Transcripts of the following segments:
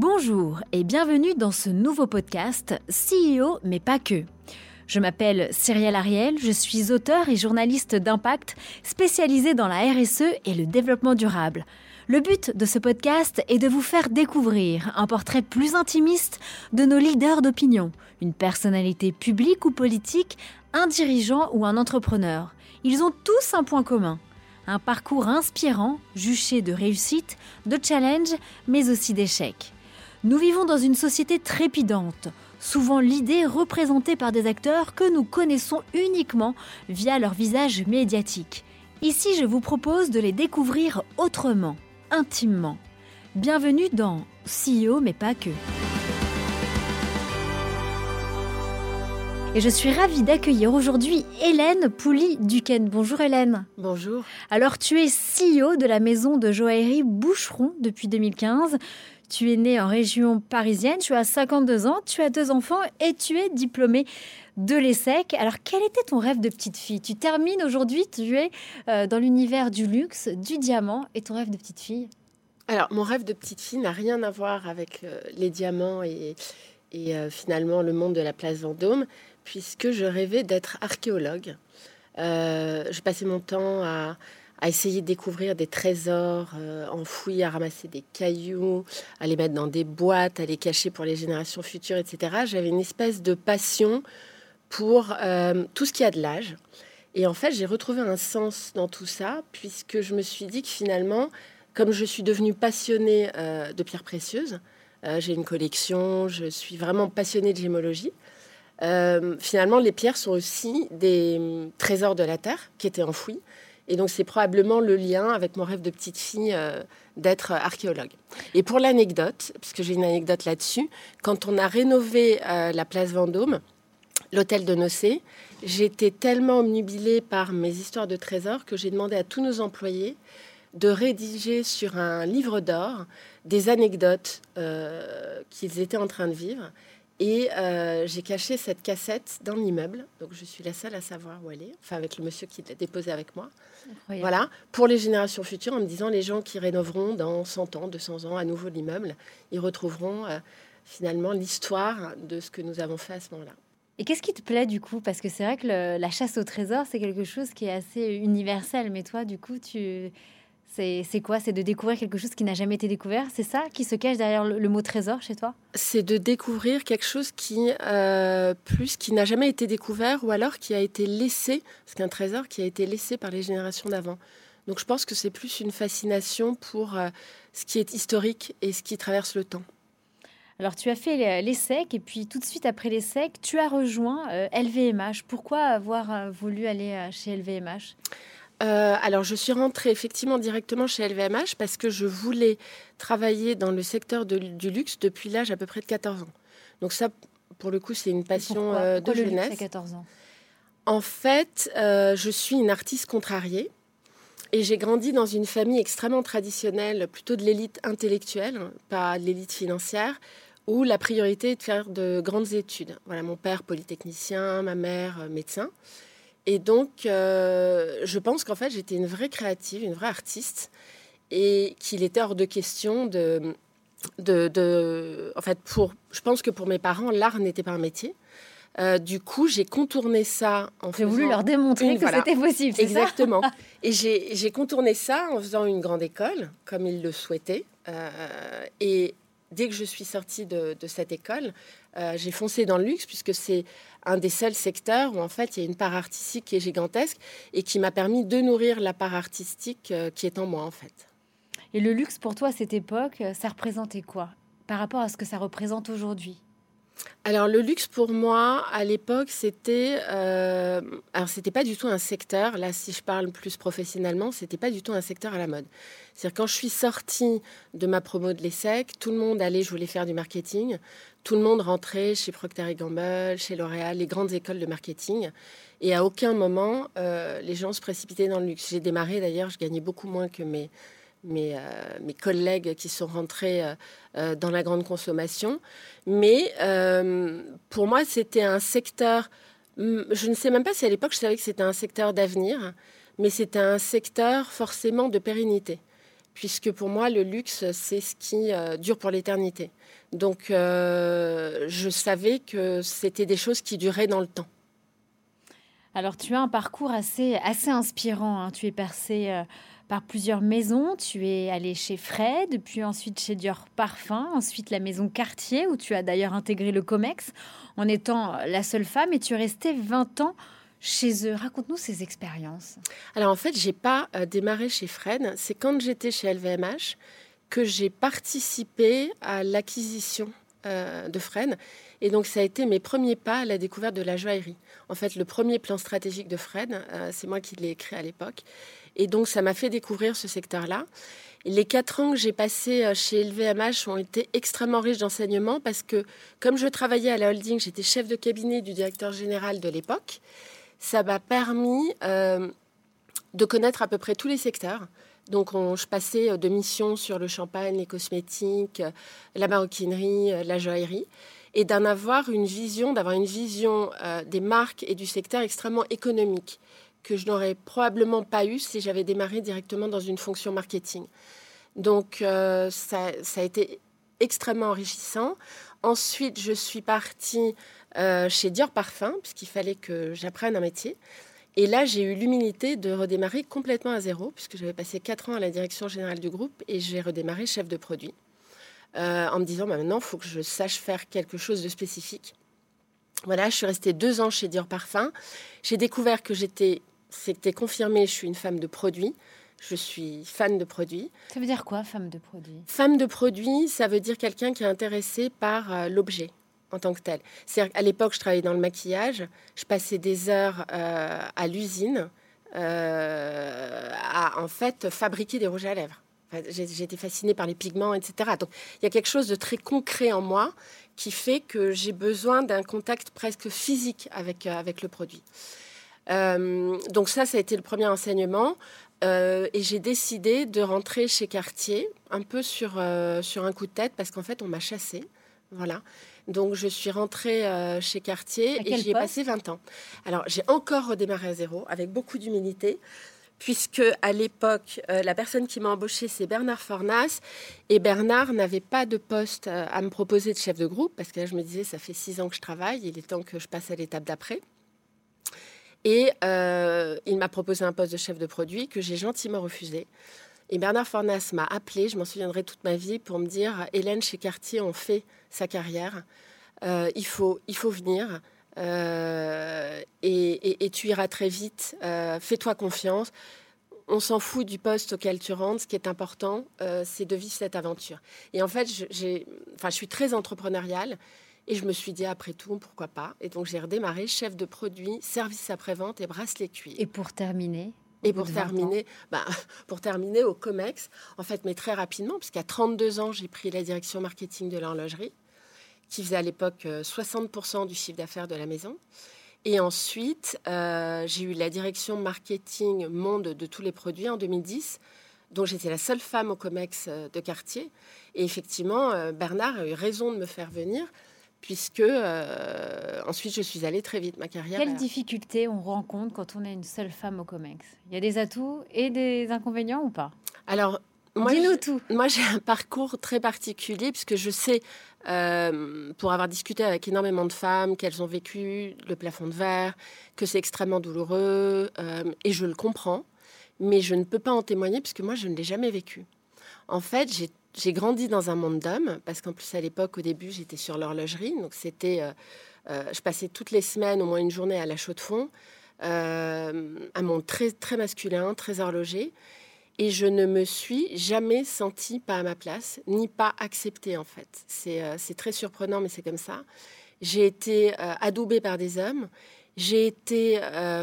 Bonjour et bienvenue dans ce nouveau podcast CEO mais pas que. Je m'appelle Cyrielle Ariel, je suis auteur et journaliste d'impact spécialisée dans la RSE et le développement durable. Le but de ce podcast est de vous faire découvrir un portrait plus intimiste de nos leaders d'opinion, une personnalité publique ou politique, un dirigeant ou un entrepreneur. Ils ont tous un point commun, un parcours inspirant, juché de réussite, de challenge, mais aussi d'échecs. Nous vivons dans une société trépidante, souvent l'idée représentée par des acteurs que nous connaissons uniquement via leur visage médiatique. Ici, je vous propose de les découvrir autrement, intimement. Bienvenue dans CEO mais pas que. Et je suis ravie d'accueillir aujourd'hui Hélène Pouli-Duquesne. Bonjour Hélène. Bonjour. Alors tu es CEO de la maison de joaillerie Boucheron depuis 2015. Tu es née en région parisienne, tu as 52 ans, tu as deux enfants et tu es diplômée de l'ESSEC. Alors, quel était ton rêve de petite fille? Tu termines aujourd'hui, tu es euh, dans l'univers du luxe, du diamant, et ton rêve de petite fille? Alors, mon rêve de petite fille n'a rien à voir avec euh, les diamants et, euh, finalement le monde de la place Vendôme, puisque je rêvais d'être archéologue. je passais mon temps à, à essayer de découvrir des trésors euh, enfouis, à ramasser des cailloux, à les mettre dans des boîtes, à les cacher pour les générations futures, etc. J'avais une espèce de passion pour euh, tout ce qui a de l'âge. Et en fait, j'ai retrouvé un sens dans tout ça, puisque je me suis dit que finalement, comme je suis devenue passionnée euh, de pierres précieuses, j'ai une collection, je suis vraiment passionnée de gémologie. finalement, les pierres sont aussi des hum, trésors de la terre qui étaient enfouis et donc, c'est probablement le lien avec mon rêve de petite fille euh, d'être archéologue. Et pour l'anecdote, puisque j'ai une anecdote là-dessus, quand on a rénové euh, la place Vendôme, l'hôtel de Nocé, j'étais tellement omnubilée par mes histoires de trésors que j'ai demandé à tous nos employés de rédiger sur un livre d'or des anecdotes euh, qu'ils étaient en train de vivre. Et euh, j'ai caché cette cassette dans l'immeuble. Donc je suis la seule à savoir où elle est, enfin avec le monsieur qui l'a déposée avec moi. Voilà, pour les générations futures, en me disant les gens qui rénoveront dans 100 ans, 200 ans à nouveau l'immeuble, ils retrouveront euh, finalement l'histoire de ce que nous avons fait à ce moment-là. Et qu'est-ce qui te plaît du coup? Parce que c'est vrai que la chasse au trésor, c'est quelque chose qui est assez universel. Mais toi, du coup, tu c'est quoi? C'est de découvrir quelque chose qui n'a jamais été découvert C'est ça? Qui se cache derrière le, mot trésor chez toi? C'est de découvrir quelque chose qui, euh, plus, qui n'a jamais été découvert ou alors qui a été laissé, parce qu'un trésor qui a été laissé par les générations d'avant. Donc je pense que c'est plus une fascination pour euh, ce qui est historique et ce qui traverse le temps. Alors tu as fait l'ESSEC et puis tout de suite après l'ESSEC, tu as rejoint LVMH. Euh, Pourquoi avoir voulu aller chez LVMH euh, alors, je suis rentrée effectivement directement chez LVMH parce que je voulais travailler dans le secteur du luxe depuis l'âge à peu près de 14 ans. Donc ça, pour le coup, c'est une passion euh, de jeunesse. 14 ans? En fait, euh, je suis une artiste contrariée et j'ai grandi dans une famille extrêmement traditionnelle, plutôt de l'élite intellectuelle, pas de l'élite financière, où la priorité est de faire de grandes études. Voilà, mon père polytechnicien, ma mère médecin. Et donc, euh, je pense qu'en fait, j'étais une vraie créative, une vraie artiste, et qu'il était hors de question de, de, En fait, pour, je pense que pour mes parents, l'art n'était pas un métier. Euh, du coup, j'ai contourné ça en faisant. J'ai voulu leur démontrer que c'était possible. Exactement. et j'ai contourné ça en faisant une grande école, comme ils le souhaitaient. Euh, et dès que je suis sortie de, cette école, j'ai foncé dans le luxe, puisque c'est un des seuls secteurs où en fait il y a une part artistique qui est gigantesque et qui m'a permis de nourrir la part artistique euh, qui est en moi en fait. Et le luxe pour toi à cette époque, ça représentait quoi par rapport à ce que ça représente aujourd'hui? Alors le luxe pour moi à l'époque c'était euh, alors c'était pas du tout un secteur. Là si je parle plus professionnellement c'était pas du tout un secteur à la mode. C'est quand je suis sortie de ma promo de l'ESSEC tout le monde allait je voulais faire du marketing. Tout le monde rentrait chez Procter Gamble chez L'Oréal les grandes écoles de marketing. Et à aucun moment euh, les gens se précipitaient dans le luxe. J'ai démarré d'ailleurs je gagnais beaucoup moins que mes mes, euh, mes collègues qui sont rentrés euh, euh, dans la grande consommation. Mais pour moi, c'était un secteur, hmm, je ne sais même pas si à l'époque je savais que c'était un secteur d'avenir, mais c'était un secteur forcément de pérennité. Puisque pour moi, le luxe, c'est ce qui dure pour l'éternité. Donc, je savais que c'était des choses qui duraient dans le temps. Alors, tu as un parcours assez, assez inspirant. Hein. Tu es percé par plusieurs maisons. Tu es allé chez Fred, puis ensuite chez Dior Parfum, ensuite la maison Cartier, où tu as d'ailleurs intégré le COMEX en étant la seule femme, et tu es restée 20 ans chez eux. Raconte-nous ces expériences. Alors en fait, j'ai pas euh, démarré chez Fred. C'est quand j'étais chez LVMH que j'ai participé à l'acquisition euh, de Fred. Et donc, ça a été mes premiers pas à la découverte de la joaillerie. En fait, le premier plan stratégique de Fred, euh, c'est moi qui l'ai écrit à l'époque. Et donc, ça m'a fait découvrir ce secteur-là. Les quatre ans que j'ai passés euh, chez LVMH ont été extrêmement riches d'enseignements parce que, comme je travaillais à la holding, j'étais chef de cabinet du directeur général de l'époque. Ça m'a permis euh, de connaître à peu près tous les secteurs. Donc, je passais euh, de missions sur le champagne, les cosmétiques, la maroquinerie, la joaillerie, et d'en avoir une vision, d'avoir une vision des marques et du secteur extrêmement économique que je n'aurais probablement pas eu si j'avais démarré directement dans une fonction marketing. Donc euh, ça, a été extrêmement enrichissant. Ensuite, je suis partie euh, chez Dior Parfum, puisqu'il fallait que j'apprenne un métier. Et là, j'ai eu l'humilité de redémarrer complètement à zéro, puisque j'avais passé quatre ans à la direction générale du groupe et j'ai redémarré chef de produit. Euh, en me disant, bah, maintenant, il faut que je sache faire quelque chose de spécifique. Voilà, je suis restée deux ans chez Dior Parfum. J'ai découvert que j'étais c'était confirmé, je suis une femme de produit. Je suis fan de produits. Ça veut dire quoi, femme de produit Femme de produit, ça veut dire quelqu'un qui est intéressé par euh, l'objet en tant que tel. C'est à l'époque, je travaillais dans le maquillage. Je passais des heures euh, à l'usine euh, à en fait fabriquer des rouges à lèvres. J'étais fascinée par les pigments, etc. Donc, il y a quelque chose de très concret en moi qui fait que j'ai besoin d'un contact presque physique avec, avec le produit. Euh, donc ça, ça a été le premier enseignement. Euh, et j'ai décidé de rentrer chez Cartier, un peu sur, euh, sur un coup de tête, parce qu'en fait, on m'a chassée. Voilà. Donc, je suis rentrée chez Cartier et j'y ai passé 20 ans. Alors, j'ai encore redémarré à zéro, avec beaucoup d'humilité, puisque à l'époque, la personne qui m'a embauchée, c'est Bernard Fornas. Et Bernard n'avait pas de poste à me proposer de chef de groupe, parce que là, je me disais, ça fait six ans que je travaille, il est temps que je passe à l'étape d'après. Et euh, il m'a proposé un poste de chef de produit que j'ai gentiment refusé. Et Bernard Fornas m'a appelé, je m'en souviendrai toute ma vie, pour me dire Hélène, chez Cartier, on fait sa carrière. Euh, il, faut, il faut venir. Euh, et, tu iras très vite. Fais-toi confiance. On s'en fout du poste auquel tu rentres. Ce qui est important, c'est de vivre cette aventure. Et en fait, je, suis très entrepreneuriale. Et je me suis dit, après tout, pourquoi pas Et donc, j'ai redémarré chef de produit, service après-vente et bracelet cuir. Et pour terminer et pour terminer, bah, pour terminer au COMEX, en fait, mais très rapidement, puisqu'à 32 ans, j'ai pris la direction marketing de l'horlogerie, qui faisait à l'époque 60% euh, du chiffre d'affaires de la maison. Et ensuite, euh, j'ai eu la direction marketing monde de tous les produits en 2010, dont j'étais la seule femme au COMEX euh, de quartier. Et effectivement, Bernard a eu raison de me faire venir puisque euh, ensuite je suis allée très vite. Ma carrière. Quelles difficultés on rencontre quand on est une seule femme au COMEX? Il y a des atouts et des inconvénients ou pas? Alors, moi, dis-nous tout. Moi, j'ai un parcours très particulier puisque je sais, euh, pour avoir discuté avec énormément de femmes, qu'elles ont vécu le plafond de verre, que c'est extrêmement douloureux, euh, et je le comprends, mais je ne peux pas en témoigner puisque moi, je ne l'ai jamais vécu. En fait, j'ai j'ai grandi dans un monde d'hommes, parce qu'en plus, à l'époque, au début, j'étais sur l'horlogerie. Donc, c'était. Euh, euh, je passais toutes les semaines, au moins une journée, à la chaux de fond. Euh, un monde très, très masculin, très horloger. Et je ne me suis jamais sentie pas à ma place, ni pas acceptée, en fait. C'est très surprenant, mais c'est comme ça. j'ai été adoubée par des hommes, j'ai été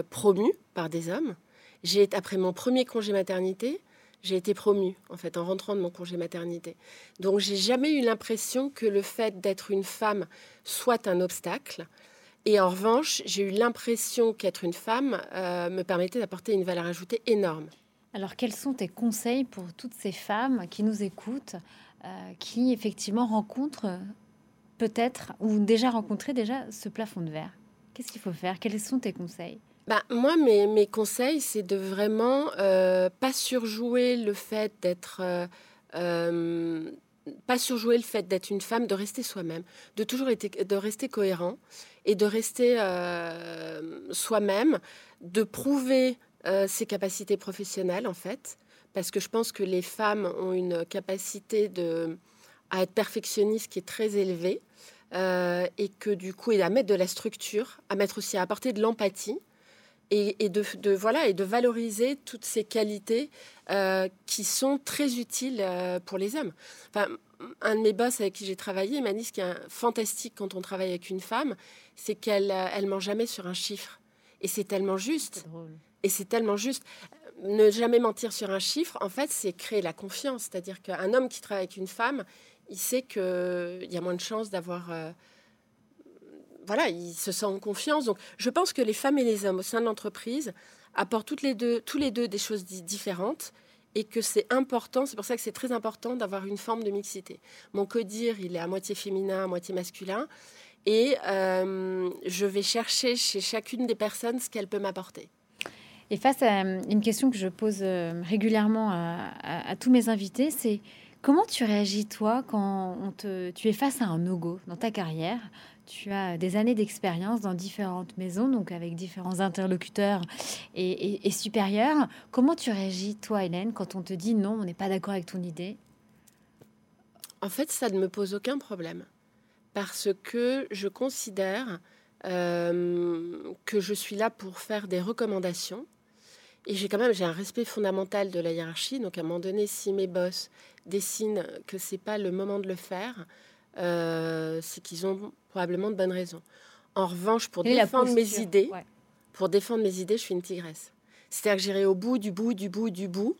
promue par des hommes. J'ai après mon premier congé maternité, j'ai été promue en fait en rentrant de mon congé maternité. Donc j'ai jamais eu l'impression que le fait d'être une femme soit un obstacle. Et en revanche, j'ai eu l'impression qu'être une femme euh, me permettait d'apporter une valeur ajoutée énorme. Alors quels sont tes conseils pour toutes ces femmes qui nous écoutent, euh, qui effectivement rencontrent peut-être ou déjà rencontré déjà ce plafond de verre? Qu'est-ce qu'il faut faire? Quels sont tes conseils? Bah, moi, mes, conseils, c'est de vraiment euh, pas surjouer le fait d'être. Euh, euh, pas surjouer le fait d'être une femme, de rester soi-même, de toujours être, de rester cohérent et de rester soi-même, de prouver ses capacités professionnelles en fait, parce que je pense que les femmes ont une capacité de, à être perfectionniste qui est très élevée et que du coup, et à mettre de la structure, à mettre aussi à apporter de l'empathie et, de, voilà, et de valoriser toutes ces qualités euh, qui sont très utiles euh, pour les hommes. Enfin, un de mes boss avec qui j'ai travaillé m'a dit ce qui est fantastique quand on travaille avec une femme, c'est qu'elle euh, elle ment jamais sur un chiffre. Et c'est tellement juste. Et c'est tellement juste. Ne jamais mentir sur un chiffre, en fait, c'est créer la confiance. C'est-à-dire qu'un homme qui travaille avec une femme, il sait qu'il y a moins de chances d'avoir voilà, ils se sentent en confiance. Donc, je pense que les femmes et les hommes au sein de l'entreprise apportent toutes les deux, tous les deux des choses différentes et que c'est important, c'est pour ça que c'est très important d'avoir une forme de mixité. Mon codir, il est à moitié féminin, à moitié masculin, et euh, je vais chercher chez chacune des personnes ce qu'elle peut m'apporter. Et face à une question que je pose euh, régulièrement à, tous mes invités, c'est comment tu réagis toi quand on te, tu es face à un no-go dans ta carrière? Tu as des années d'expérience dans différentes maisons, donc avec différents interlocuteurs et, supérieurs. Comment tu réagis, toi, Hélène, quand on te dit non, on n'est pas d'accord avec ton idée En fait, ça ne me pose aucun problème. Parce que je considère euh, que je suis là pour faire des recommandations. Et j'ai quand même j'ai un respect fondamental de la hiérarchie. Donc à un moment donné, si mes boss dessinent que c'est pas le moment de le faire, euh, c'est qu'ils ont probablement de bonnes raisons. En revanche, pour défendre mes idées, pour défendre mes idées, je suis une tigresse. C'est-à-dire que j'irai au bout du bout du bout du bout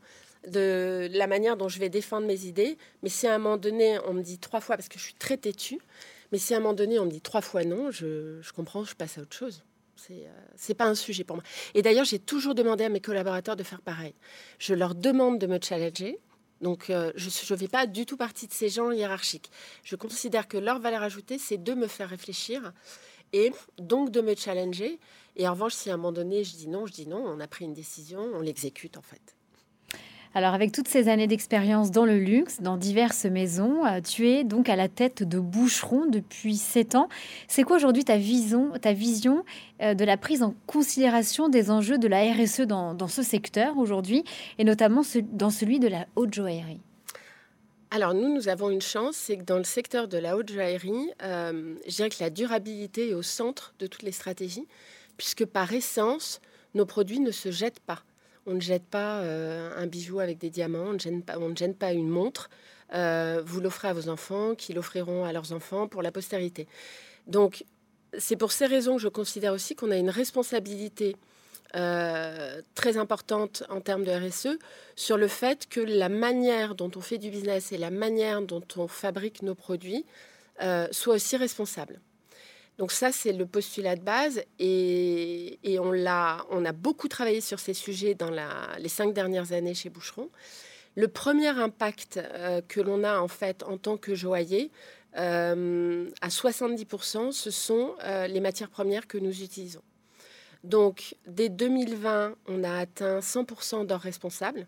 de la manière dont je vais défendre mes idées. Mais si à un moment donné, on me dit trois fois, parce que je suis très têtue, mais si à un moment donné, on me dit trois fois non, je, je comprends, je passe à autre chose. C'est n'est euh, pas un sujet pour moi. Et d'ailleurs, j'ai toujours demandé à mes collaborateurs de faire pareil. Je leur demande de me challenger. Donc, euh, je ne fais pas du tout partie de ces gens hiérarchiques. Je considère que leur valeur ajoutée, c'est de me faire réfléchir et donc de me challenger. Et en revanche, si à un moment donné, je dis non, je dis non, on a pris une décision, on l'exécute en fait. Alors avec toutes ces années d'expérience dans le luxe, dans diverses maisons, euh, tu es donc à la tête de Boucheron depuis 7 ans. C'est quoi aujourd'hui ta vision, ta vision euh, de la prise en considération des enjeux de la RSE dans, ce secteur aujourd'hui, et notamment dans celui de la haute joaillerie? Alors nous, nous avons une chance, c'est que dans le secteur de la haute joaillerie, euh, je dirais que la durabilité est au centre de toutes les stratégies, puisque par essence, nos produits ne se jettent pas. On ne jette pas euh, un bijou avec des diamants, on ne gêne pas, une montre. Euh, vous l'offrez à vos enfants, qui l'offriront à leurs enfants pour la postérité. Donc, c'est pour ces raisons que je considère aussi qu'on a une responsabilité euh, très importante en termes de RSE sur le fait que la manière dont on fait du business et la manière dont on fabrique nos produits soit aussi responsable. Donc ça, c'est le postulat de base et, on, a, on a beaucoup travaillé sur ces sujets dans les cinq dernières années chez Boucheron. Le premier impact euh, que l'on a en fait en tant que joaillier, euh, à 70%, ce sont euh, les matières premières que nous utilisons. Donc, dès 2020, on a atteint 100% d'or responsable.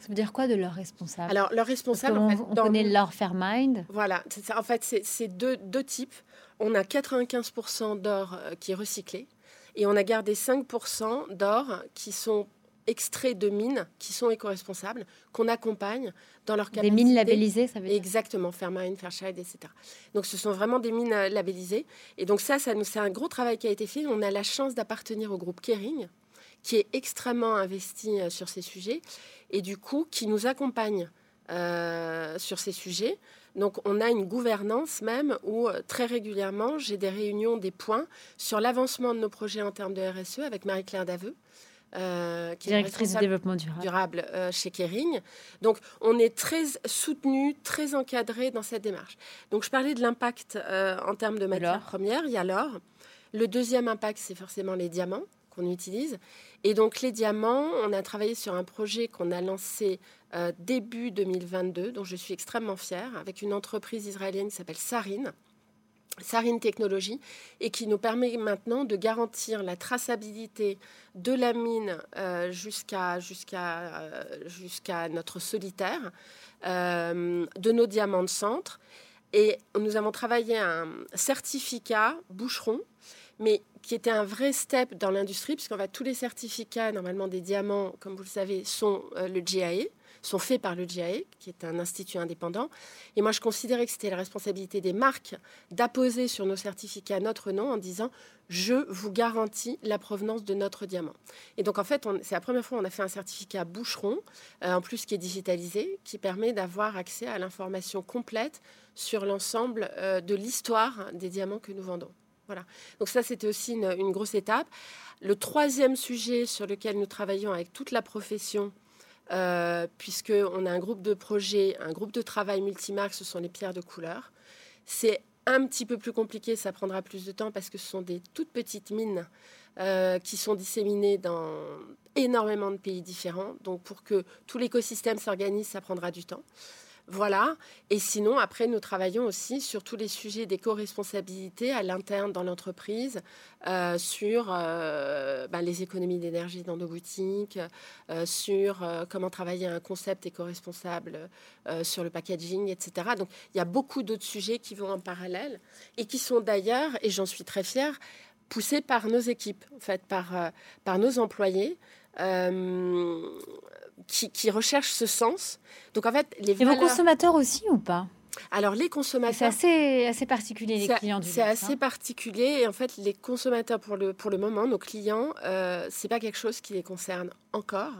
Ça veut dire quoi de leur responsable? Alors, leur responsable, en fait, on connaît leur Fairmind. Voilà, en fait, c'est deux, deux, types on a 95% d'or euh, qui est recyclé et on a gardé 5% d'or qui sont extraits de mines qui sont éco-responsables, qu'on accompagne dans leur capacité. Des mines labellisées, ça veut dire Exactement, Fairmine, Fairchild, etc. Donc ce sont vraiment des mines euh, labellisées. Et donc ça, ça c'est un gros travail qui a été fait. On a la chance d'appartenir au groupe Kering, qui est extrêmement investi euh, sur ces sujets, et du coup, qui nous accompagne sur ces sujets. Donc on a une gouvernance même où très régulièrement j'ai des réunions, des points sur l'avancement de nos projets en termes de RSE avec Marie-Claire Daveux. Euh, qui directrice du développement durable, durable euh, chez Kering. Donc, on est très soutenu, très encadré dans cette démarche. Donc, je parlais de l'impact euh, en termes de matières premières. Il y a l'or. Le deuxième impact, c'est forcément les diamants qu'on utilise. Et donc, les diamants, on a travaillé sur un projet qu'on a lancé début 2022, dont je suis extrêmement fière, avec une entreprise israélienne qui s'appelle Sarine Sarine Technologies et qui nous permet maintenant de garantir la traçabilité de la mine euh, euh, jusqu'à notre solitaire euh, de nos diamants de centre. Et nous avons travaillé un certificat boucheron, mais qui était un vrai step dans l'industrie, puisqu'en fait tous les certificats normalement des diamants, comme vous le savez, sont le GIA sont faits par le GIA, qui est un institut indépendant. Et moi, je considérais que c'était la responsabilité des marques d'apposer sur nos certificats notre nom en disant je vous garantis la provenance de notre diamant. Et donc, en fait, c'est la première fois qu'on a fait un certificat boucheron, euh, en plus qui est digitalisé, qui permet d'avoir accès à l'information complète sur l'ensemble euh, de l'histoire des diamants que nous vendons. Voilà. Donc ça, c'était aussi une, grosse étape. Le troisième sujet sur lequel nous travaillons avec toute la profession, euh, puisqu'on a un groupe de projets, un groupe de travail multimarque, ce sont les pierres de couleur. C'est un petit peu plus compliqué, ça prendra plus de temps parce que ce sont des toutes petites mines euh, qui sont disséminées dans énormément de pays différents. Donc pour que tout l'écosystème s'organise, ça prendra du temps. Voilà. Et sinon, après, nous travaillons aussi sur tous les sujets d'éco-responsabilité à l'interne dans l'entreprise, euh, sur euh, ben, les économies d'énergie dans nos boutiques, euh, sur comment travailler un concept éco-responsable sur le packaging, etc. Donc, il y a beaucoup d'autres sujets qui vont en parallèle et qui sont d'ailleurs, et j'en suis très fière, poussés par nos équipes, en fait, par, par nos employés qui, recherchent ce sens. Donc en fait, les Et vos consommateurs aussi ou pas? Alors les consommateurs, c'est assez, assez particulier les clients C'est assez hein. particulier et en fait les consommateurs pour le pour le moment, nos clients, euh, c'est pas quelque chose qui les concerne encore.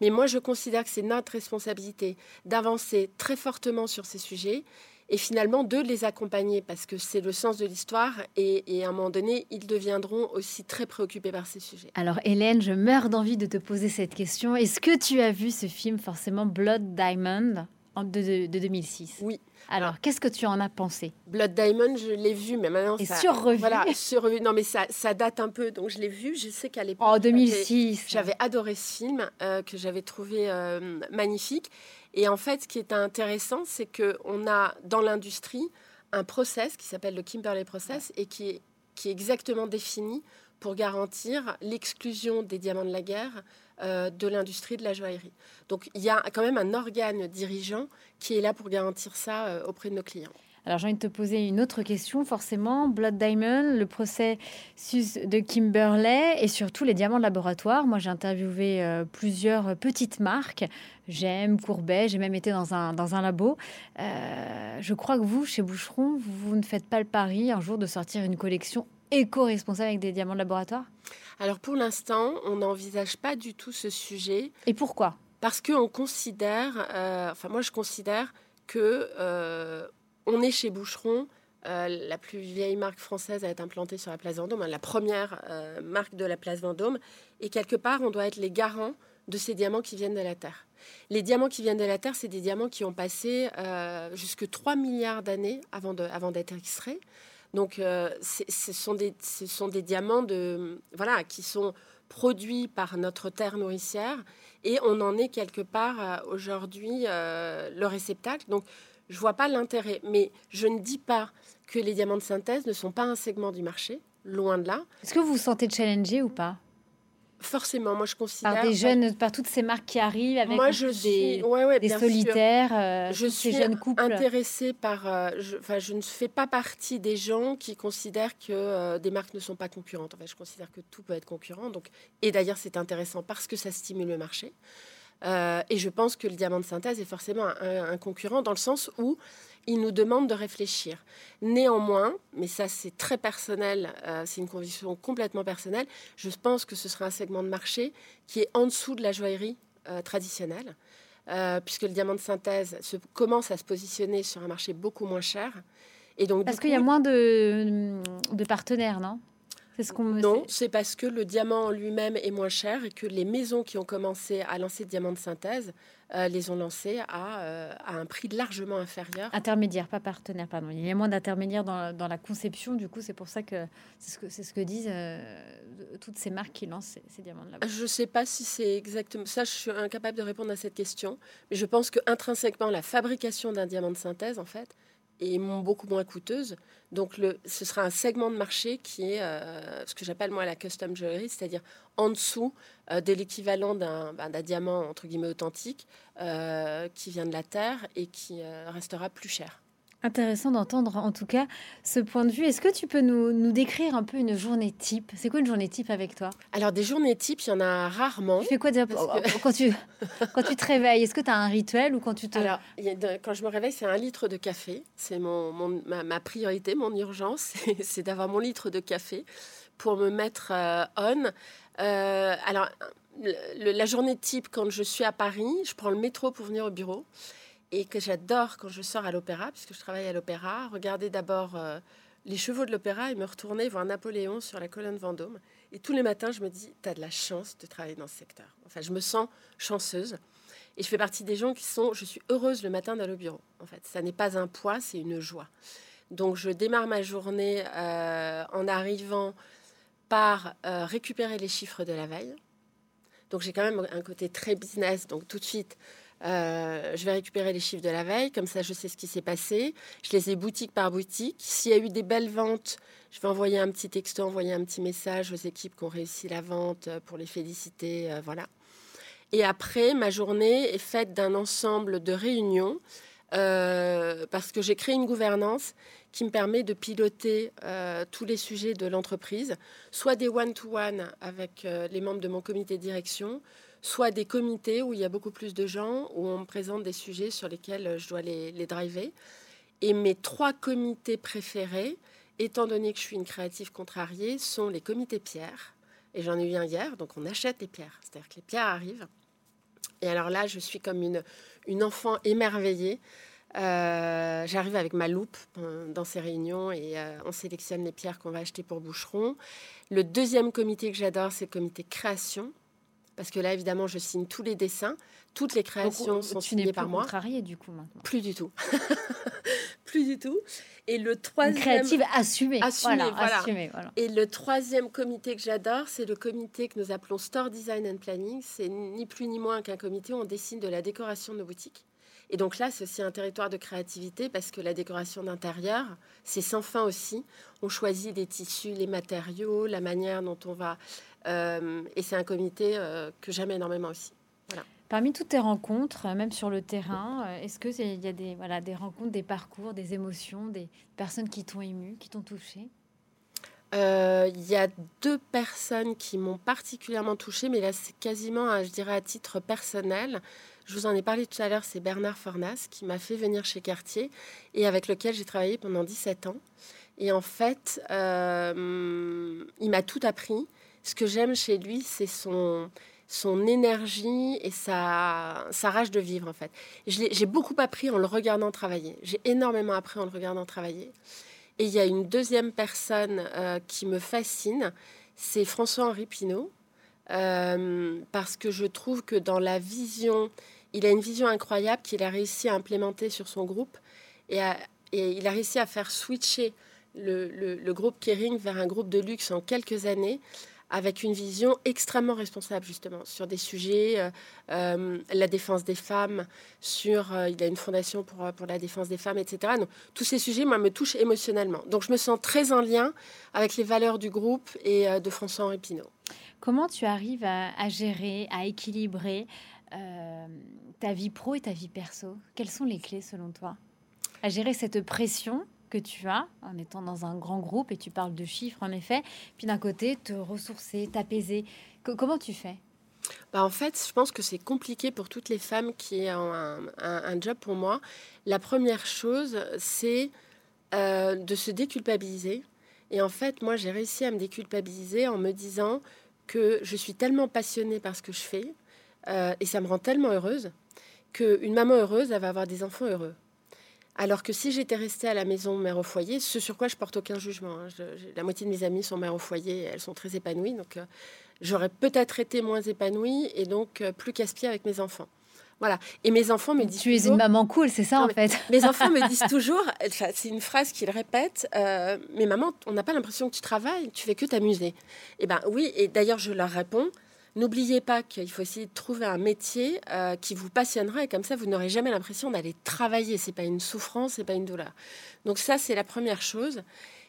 Mais moi je considère que c'est notre responsabilité d'avancer très fortement sur ces sujets et finalement de les accompagner parce que c'est le sens de l'histoire et, à un moment donné, ils deviendront aussi très préoccupés par ces sujets. Alors Hélène, je meurs d'envie de te poser cette question. Est-ce que tu as vu ce film forcément Blood Diamond de, de 2006 Oui. Alors, qu'est-ce que tu en as pensé? Blood Diamond, je l'ai vu, mais maintenant Et ça, surrevu. Voilà, surrevu. Non, mais ça, ça date un peu, donc je l'ai vu. Je sais qu'à l'époque, oh, 2006, j'avais adoré ce film euh, que j'avais trouvé euh, magnifique. Et en fait, ce qui est intéressant, c'est que on a dans l'industrie un process qui s'appelle le Kimberley Process et qui est, qui est exactement défini pour garantir l'exclusion des diamants de la guerre euh, de l'industrie de la joaillerie. Donc il y a quand même un organe dirigeant qui est là pour garantir ça euh, auprès de nos clients. Alors j'ai envie de te poser une autre question, forcément. Blood Diamond, le processus de Kimberley et surtout les diamants de laboratoire. Moi j'ai interviewé euh, plusieurs petites marques. J'aime, Courbet, j'ai même été dans un, dans un labo. je crois que vous, chez Boucheron, vous ne faites pas le pari un jour de sortir une collection éco-responsable avec des diamants de laboratoire? Alors pour l'instant, on n'envisage pas du tout ce sujet. Et pourquoi? Parce qu'on considère, euh, enfin moi je considère que euh, on est chez Boucheron euh, la plus vieille marque française à être implantée sur la place Vendôme, hein, la première marque de la place Vendôme. Et quelque part, on doit être les garants de ces diamants qui viennent de la Terre. Les diamants qui viennent de la Terre, c'est des diamants qui ont passé jusque 3 milliards d'années avant d'être extraits. Donc, euh, ce, sont des, diamants de, voilà, qui sont produits par notre terre nourricière et on en est quelque part euh, aujourd'hui euh, le réceptacle. Donc, je vois pas l'intérêt. Mais je ne dis pas que les diamants de synthèse ne sont pas un segment du marché, loin de là. Est-ce que vous vous sentez challengé ou pas? Forcément, moi je considère. Par des jeunes, par toutes ces marques qui arrivent avec moi, je des, des solitaires, euh, je suis jeunes couples. intéressée par. Euh, je, enfin, je ne fais pas partie des gens qui considèrent que euh, des marques ne sont pas concurrentes. Enfin, je considère que tout peut être concurrent. Donc, et d'ailleurs, c'est intéressant parce que ça stimule le marché. Et je pense que le diamant de synthèse est forcément un concurrent dans le sens où il nous demande de réfléchir. Néanmoins, mais ça c'est très personnel, euh, c'est une conviction complètement personnelle, je pense que ce sera un segment de marché qui est en dessous de la joaillerie euh, traditionnelle. puisque le diamant de synthèse se, commence à se positionner sur un marché beaucoup moins cher. Et donc, Parce qu'il y a moins de, de partenaires, non? Ce non, c'est parce que le diamant lui-même est moins cher et que les maisons qui ont commencé à lancer le diamant de synthèse euh, les ont lancés à, euh, à, un prix largement inférieur. Intermédiaire, pas partenaire, pardon. Il y a moins d'intermédiaires dans, dans, la conception, du coup, c'est pour ça que c'est ce que, c'est ce que disent euh, toutes ces marques qui lancent ces, diamants-là. Je ne sais pas si c'est exactement ça, je suis incapable de répondre à cette question, mais je pense que intrinsèquement, la fabrication d'un diamant de synthèse, en fait, est beaucoup moins coûteuse. Donc, le, ce sera un segment de marché qui est euh, ce que j'appelle moi la custom jewelry, c'est-à-dire en dessous euh, de l'équivalent d'un ben, diamant entre guillemets authentique euh, qui vient de la terre et qui restera plus cher. Intéressant d'entendre en tout cas ce point de vue. Est-ce que tu peux nous, décrire un peu une journée type? C'est quoi une journée type avec toi? Alors des journées types, il y en a rarement. Tu fais quoi quand, tu, quand tu te réveilles? Est-ce que tu as un rituel ou quand tu te... Alors quand je me réveille, c'est un litre de café. C'est mon, ma, priorité, mon urgence, c'est d'avoir mon litre de café pour me mettre euh, on. Euh, alors la journée type, quand je suis à Paris, je prends le métro pour venir au bureau et que j'adore quand je sors à l'opéra, puisque je travaille à l'opéra, regarder d'abord euh, les chevaux de l'opéra et me retourner voir Napoléon sur la colonne Vendôme. Et tous les matins, je me dis, tu as de la chance de travailler dans ce secteur. Enfin, je me sens chanceuse. Et je fais partie des gens qui sont, je suis heureuse le matin d'aller au bureau. En fait, ça n'est pas un poids, c'est une joie. Donc, je démarre ma journée euh, en arrivant par euh, récupérer les chiffres de la veille. Donc, j'ai quand même un côté très business. Donc, tout de suite, euh, je vais récupérer les chiffres de la veille, comme ça je sais ce qui s'est passé. Je les ai boutique par boutique. S'il y a eu des belles ventes, je vais envoyer un petit texto, envoyer un petit message aux équipes qui ont réussi la vente euh, pour les féliciter. Euh, voilà. Et après, ma journée est faite d'un ensemble de réunions parce que j'ai créé une gouvernance qui me permet de piloter tous les sujets de l'entreprise, soit des one-to-one avec les membres de mon comité de direction, soit des comités où il y a beaucoup plus de gens, où on me présente des sujets sur lesquels je dois les, driver. Et mes trois comités préférés, étant donné que je suis une créative contrariée, sont les comités pierres. Et j'en ai eu un hier, donc on achète les pierres. C'est-à-dire que les pierres arrivent. Et alors là, je suis comme une, une enfant émerveillée. Euh, j'arrive avec ma loupe dans ces réunions et euh, on sélectionne les pierres qu'on va acheter pour Boucheron. Le deuxième comité que j'adore, c'est le comité création parce que là, évidemment, je signe tous les dessins, toutes les créations sont signées par moi. contrariée du coup maintenant. Plus du tout, plus du tout. Et le troisième créative assumée. Assumée, voilà, Et le troisième comité que j'adore, c'est le comité que nous appelons Store Design and Planning. C'est ni plus ni moins qu'un comité où on dessine de la décoration de nos boutiques. Et donc là, c'est aussi un territoire de créativité parce que la décoration d'intérieur, c'est sans fin aussi. On choisit des tissus, les matériaux, la manière dont on va euh, et c'est un comité euh, que j'aime énormément aussi. Parmi toutes tes rencontres, euh, même sur le terrain, est-ce qu'il y a des, voilà, des rencontres, des parcours, des émotions, des personnes qui t'ont ému, qui t'ont touché? Il y a deux personnes qui m'ont particulièrement touchée, mais là c'est quasiment, je dirais, à titre personnel. Je vous en ai parlé tout à l'heure, c'est Bernard Fornas qui m'a fait venir chez Cartier et avec lequel j'ai travaillé pendant 17 ans. Et en fait, il m'a tout appris ce que j'aime chez lui, c'est son, son énergie et sa, sa rage de vivre, en fait. J'ai beaucoup appris en le regardant travailler. J'ai énormément appris en le regardant travailler. Et il y a une deuxième personne euh, qui me fascine, c'est François-Henri Pinault, euh, parce que je trouve que dans la vision, il a une vision incroyable qu'il a réussi à implémenter sur son groupe et, il a réussi à faire switcher le, groupe Kering vers un groupe de luxe en quelques années avec une vision extrêmement responsable justement sur des sujets, euh, euh, la défense des femmes, sur euh, il a une fondation pour, pour la défense des femmes, etc. Donc, tous ces sujets, moi, me touchent émotionnellement. Donc je me sens très en lien avec les valeurs du groupe et de François-Henri Pinault. Comment tu arrives à, à gérer, à équilibrer ta vie pro et ta vie perso? Quelles sont les clés selon toi? À gérer cette pression que tu as en étant dans un grand groupe et tu parles de chiffres en effet, puis d'un côté te ressourcer, t'apaiser. comment tu fais? Bah en fait, je pense que c'est compliqué pour toutes les femmes qui ont un, job pour moi. La première chose, c'est euh, de se déculpabiliser. Et en fait, moi, j'ai réussi à me déculpabiliser en me disant que je suis tellement passionnée par ce que je fais euh, et ça me rend tellement heureuse qu'une maman heureuse, elle va avoir des enfants heureux. Alors que si j'étais restée à la maison mère au foyer, ce sur quoi je porte aucun jugement, hein, la moitié de mes amies sont mères au foyer, elles sont très épanouies, donc euh, j'aurais peut-être été moins épanouie et donc euh, plus casse-pied avec mes enfants. Voilà. Et mes enfants me disent. Tu es une maman cool, c'est ça en fait. Mes enfants me disent toujours, c'est une phrase qu'ils répètent euh, Mais maman, on n'a pas l'impression que tu travailles, tu fais que t'amuser. Eh bien oui, et d'ailleurs je leur réponds N'oubliez pas qu'il faut essayer de trouver un métier euh, qui vous passionnera et comme ça, vous n'aurez jamais l'impression d'aller travailler. C'est pas une souffrance, c'est pas une douleur. Donc ça, c'est la première chose.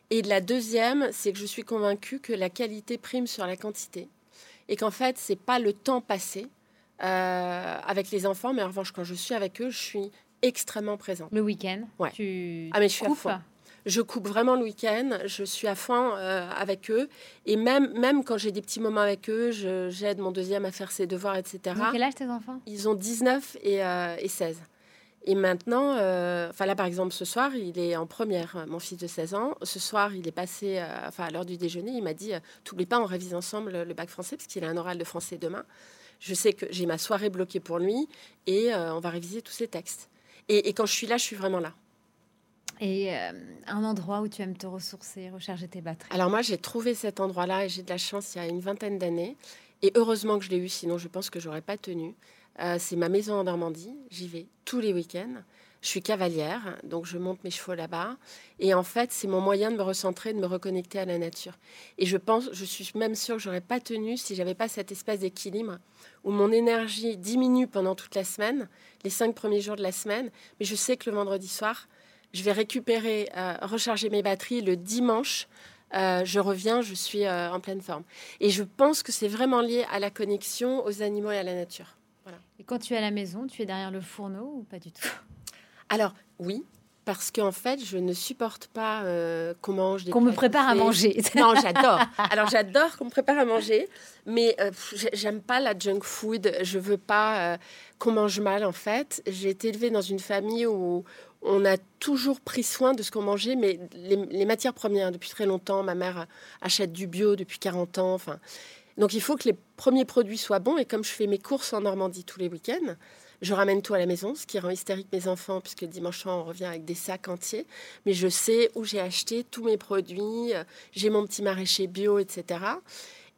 Et la deuxième, c'est que je suis convaincue que la qualité prime sur la quantité et qu'en fait, c'est pas le temps passé euh, avec les enfants, mais en revanche, quand je suis avec eux, je suis extrêmement présente. Le week-end, ouais. tu ah mais je suis à je coupe vraiment le week-end, je suis à fond euh, avec eux. Et même, même quand j'ai des petits moments avec eux, j'aide mon deuxième à faire ses devoirs, etc. Ils quel âge tes enfants? Ils ont 19 et, 16. Euh, et maintenant, euh, enfin là par exemple ce soir, il est en première, mon fils de 16 ans. Ce soir, il est passé, enfin à l'heure du déjeuner, il m'a dit, t'oublies pas, on révise ensemble le bac français parce qu'il a un oral de français demain. Je sais que j'ai ma soirée bloquée pour lui et on va réviser tous ses textes. et quand je suis là, je suis vraiment là. Et euh, un endroit où tu aimes te ressourcer, recharger tes batteries? Alors moi, j'ai trouvé cet endroit-là et j'ai de la chance il y a une vingtaine d'années. Et heureusement que je l'ai eu, sinon je pense que j'aurais pas tenu. Euh, c'est ma maison en Normandie. J'y vais tous les week-ends. Je suis cavalière, donc je monte mes chevaux là-bas. Et en fait, c'est mon moyen de me recentrer, de me reconnecter à la nature. Et je pense, je suis même sûre que j'aurais pas tenu si j'avais pas cet espace d'équilibre où mon énergie diminue pendant toute la semaine, les cinq premiers jours de la semaine. Mais je sais que le vendredi soir, je vais récupérer, euh, recharger mes batteries le dimanche. Euh, je reviens, je suis euh, en pleine forme. Et je pense que c'est vraiment lié à la connexion aux animaux et à la nature. Et quand tu es à la maison, tu es derrière le fourneau ou pas du tout? Alors, oui, parce qu'en fait, je ne supporte pas qu'on mange des Qu'on me prépare à manger. non, j'adore. Alors, j'adore qu'on me prépare à manger, mais j'aime pas la junk food. Je veux pas qu'on mange mal, en fait. J'ai été élevée dans une famille où, on a toujours pris soin de ce qu'on mangeait, mais les, matières premières, depuis très longtemps, ma mère achète du bio depuis 40 ans. Enfin, donc il faut que les premiers produits soient bons. Et comme je fais mes courses en Normandie tous les week-ends, je ramène tout à la maison, ce qui rend hystérique mes enfants, puisque le dimanche soir, on revient avec des sacs entiers. Mais je sais où j'ai acheté tous mes produits, j'ai mon petit maraîcher bio, etc.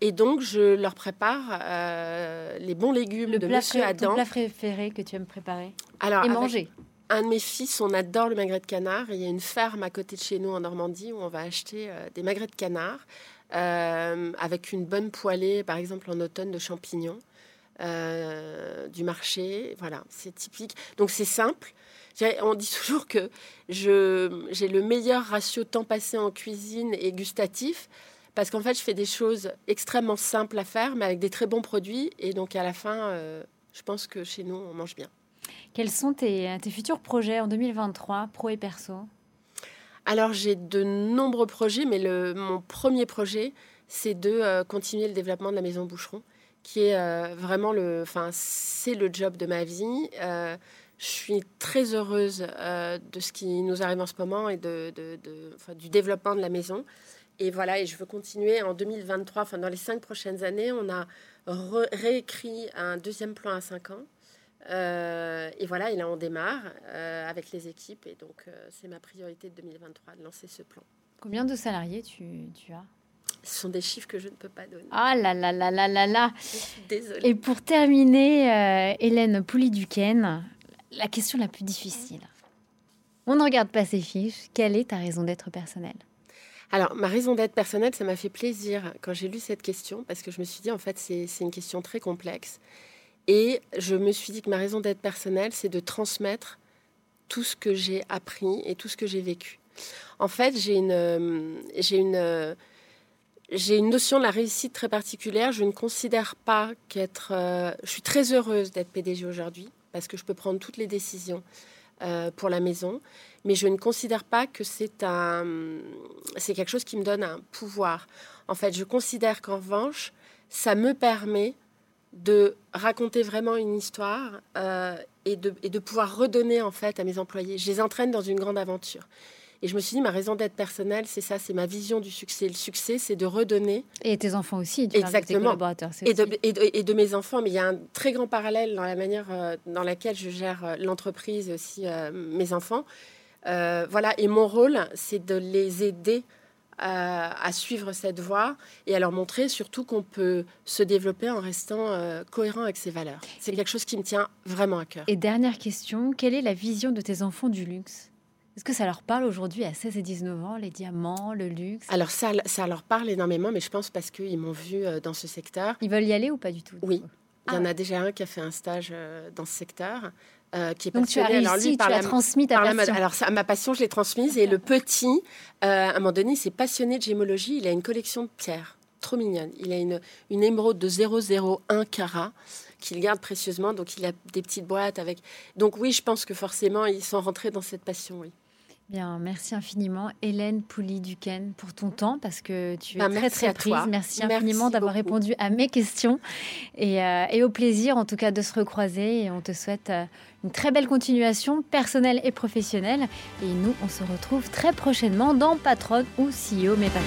Et donc, je leur prépare euh, les bons légumes le de Monsieur Adam. Le plat préféré que tu aimes préparer Alors, et manger un de mes fils, on adore le magret de canard. il y a une ferme à côté de chez nous en Normandie où on va acheter euh, des magrets de canard euh, avec une bonne poêlée, par exemple en automne, de champignons euh, du marché. Voilà, c'est typique. Donc c'est simple. On dit toujours que j'ai le meilleur ratio temps passé en cuisine et gustatif parce qu'en fait, je fais des choses extrêmement simples à faire, mais avec des très bons produits. Et donc à la fin, je pense que chez nous, on mange bien. Quels sont tes, futurs projets en 2023, pro et perso? Alors, j'ai de nombreux projets, mais mon premier projet, c'est de euh, continuer le développement de la maison Boucheron, qui est euh, vraiment le, enfin, c'est le job de ma vie. Euh, je suis très heureuse de ce qui nous arrive en ce moment et de, du développement de la maison. Et voilà, et je veux continuer en 2023, enfin dans les cinq prochaines années, on a réécrit un deuxième plan à cinq ans euh, et voilà, et là on démarre euh, avec les équipes et donc euh, c'est ma priorité de 2023 de lancer ce plan. Combien de salariés tu, tu, as? Ce sont des chiffres que je ne peux pas donner. Ah là là là là là là désolée. Et pour terminer, Hélène Pouliduquesne, la question la plus difficile. On ne regarde pas ces fiches. Quelle est ta raison d'être personnelle? Alors, ma raison d'être personnelle, ça m'a fait plaisir quand j'ai lu cette question, parce que je me suis dit, en fait, c'est une question très complexe. Et je me suis dit que ma raison d'être personnelle, c'est de transmettre tout ce que j'ai appris et tout ce que j'ai vécu. En fait, j'ai une, euh, j'ai une, euh, j'ai une notion de la réussite très particulière. Je ne considère pas qu'être. Euh, je suis très heureuse d'être PDG aujourd'hui parce que je peux prendre toutes les décisions pour la maison, mais je ne considère pas que c'est un, c'est quelque chose qui me donne un pouvoir. En fait, je considère qu'en revanche, ça me permet de raconter vraiment une histoire euh, et, de, pouvoir redonner en fait à mes employés. Je les entraîne dans une grande aventure. Et je me suis dit, ma raison d'être personnelle, c'est ça, c'est ma vision du succès. Le succès, c'est de redonner. Et tes enfants aussi, tu Exactement. Tes collaborateurs. Et de, et, de, et de, mes enfants. Mais il y a un très grand parallèle dans la manière euh, dans laquelle je gère euh, l'entreprise et aussi euh, mes enfants. Euh, voilà, et mon rôle, c'est de les aider à, à, suivre cette voie et à leur montrer surtout qu'on peut se développer en restant euh, cohérent avec ses valeurs. C'est quelque chose qui me tient vraiment à cœur. Et dernière question, quelle est la vision de tes enfants du luxe? Est-ce que ça leur parle aujourd'hui à 16 et 19 ans, les diamants, le luxe? Alors ça, ça leur parle énormément, mais je pense parce qu'ils m'ont vu euh, dans ce secteur. Ils veulent y aller ou pas du tout Oui. Il y en a déjà un qui a fait un stage euh, dans ce secteur. Euh, qui est Donc tu as réussi, alors lui, tu par as la, transmis ta passion. La, alors ça, ma passion, je l'ai transmise. Et le petit, euh, à un moment donné, il s'est passionné de gémologie. Il a une collection de pierres, trop mignonne. Il a une, une émeraude de 001 carat qu'il garde précieusement. Donc il a des petites boîtes avec. Donc oui, je pense que forcément, ils sont rentrés dans cette passion, oui. Bien, merci infiniment, Hélène Pouli-Duquesne, pour ton temps, parce que tu es bah, très très prise. Toi. Merci infiniment d'avoir répondu à mes questions et, euh, et, au plaisir, en tout cas, de se recroiser. Et on te souhaite euh, une très belle continuation personnelle et professionnelle. Et nous, on se retrouve très prochainement dans Patronne ou CEO, mais pas.